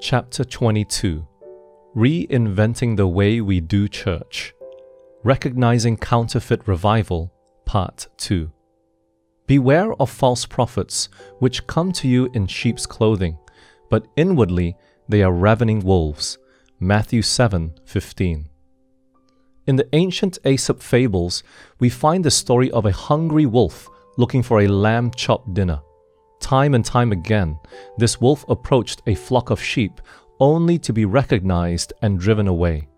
Chapter 22 Reinventing the Way We Do Church Recognizing Counterfeit Revival, Part 2. Beware of false prophets, which come to you in sheep's clothing, but inwardly they are ravening wolves. Matthew 7:15. In the ancient Aesop fables, we find the story of a hungry wolf looking for a lamb chop dinner. Time and time again, this wolf approached a flock of sheep only to be recognized and driven away.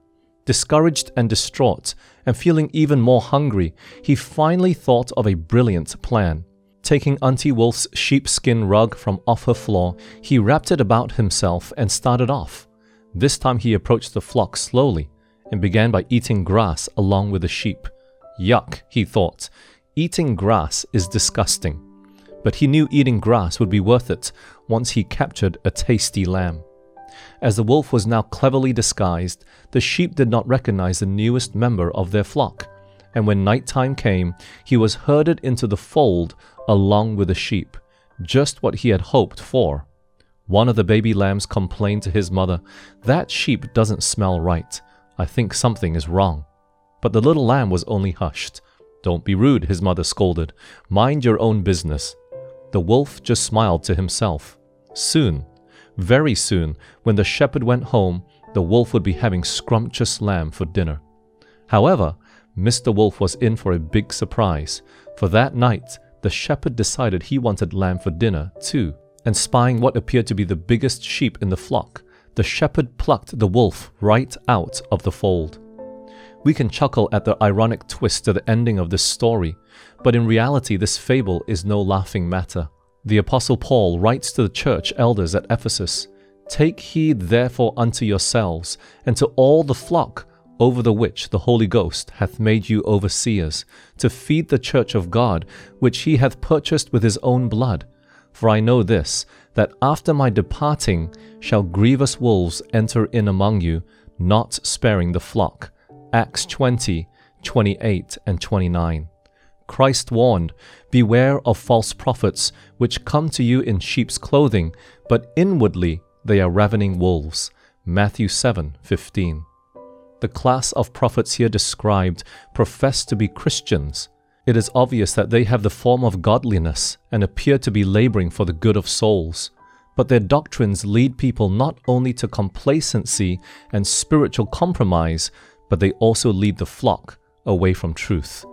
Discouraged and distraught, and feeling even more hungry, he finally thought of a brilliant plan. Taking Auntie Wolf's sheepskin rug from off her floor, he wrapped it about himself and started off. This time he approached the flock slowly and began by eating grass along with the sheep. Yuck, he thought. Eating grass is disgusting but he knew eating grass would be worth it once he captured a tasty lamb. As the wolf was now cleverly disguised, the sheep did not recognize the newest member of their flock, and when night time came, he was herded into the fold along with the sheep, just what he had hoped for. One of the baby lambs complained to his mother, That sheep doesn't smell right. I think something is wrong. But the little lamb was only hushed. Don't be rude, his mother scolded. Mind your own business. The wolf just smiled to himself. Soon, very soon, when the shepherd went home, the wolf would be having scrumptious lamb for dinner. However, Mr. Wolf was in for a big surprise, for that night the shepherd decided he wanted lamb for dinner too, and spying what appeared to be the biggest sheep in the flock, the shepherd plucked the wolf right out of the fold. We can chuckle at the ironic twist to the ending of this story, but in reality, this fable is no laughing matter. The Apostle Paul writes to the church elders at Ephesus Take heed therefore unto yourselves, and to all the flock over the which the Holy Ghost hath made you overseers, to feed the church of God, which he hath purchased with his own blood. For I know this, that after my departing shall grievous wolves enter in among you, not sparing the flock. Acts 20, 28 and 29. Christ warned, Beware of false prophets, which come to you in sheep's clothing, but inwardly they are ravening wolves. Matthew 7, 15. The class of prophets here described profess to be Christians. It is obvious that they have the form of godliness and appear to be laboring for the good of souls but their doctrines lead people not only to complacency and spiritual compromise, but they also lead the flock away from truth.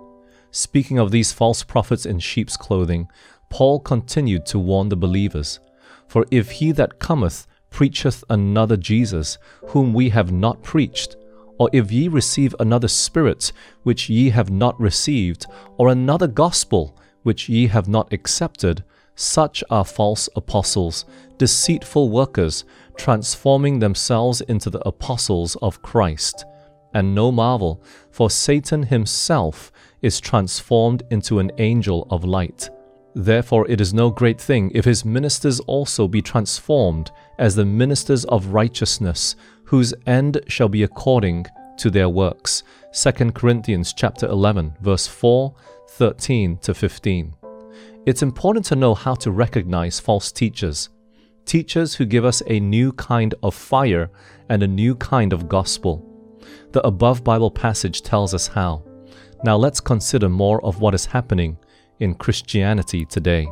Speaking of these false prophets in sheep's clothing, Paul continued to warn the believers For if he that cometh preacheth another Jesus, whom we have not preached, or if ye receive another Spirit, which ye have not received, or another gospel, which ye have not accepted, such are false apostles, deceitful workers, transforming themselves into the apostles of Christ. And no marvel, for Satan himself is transformed into an angel of light. Therefore, it is no great thing if his ministers also be transformed as the ministers of righteousness, whose end shall be according to their works. 2 Corinthians chapter 11, verse 4, 13 to 15. It's important to know how to recognize false teachers. Teachers who give us a new kind of fire and a new kind of gospel. The above Bible passage tells us how. Now let's consider more of what is happening in Christianity today.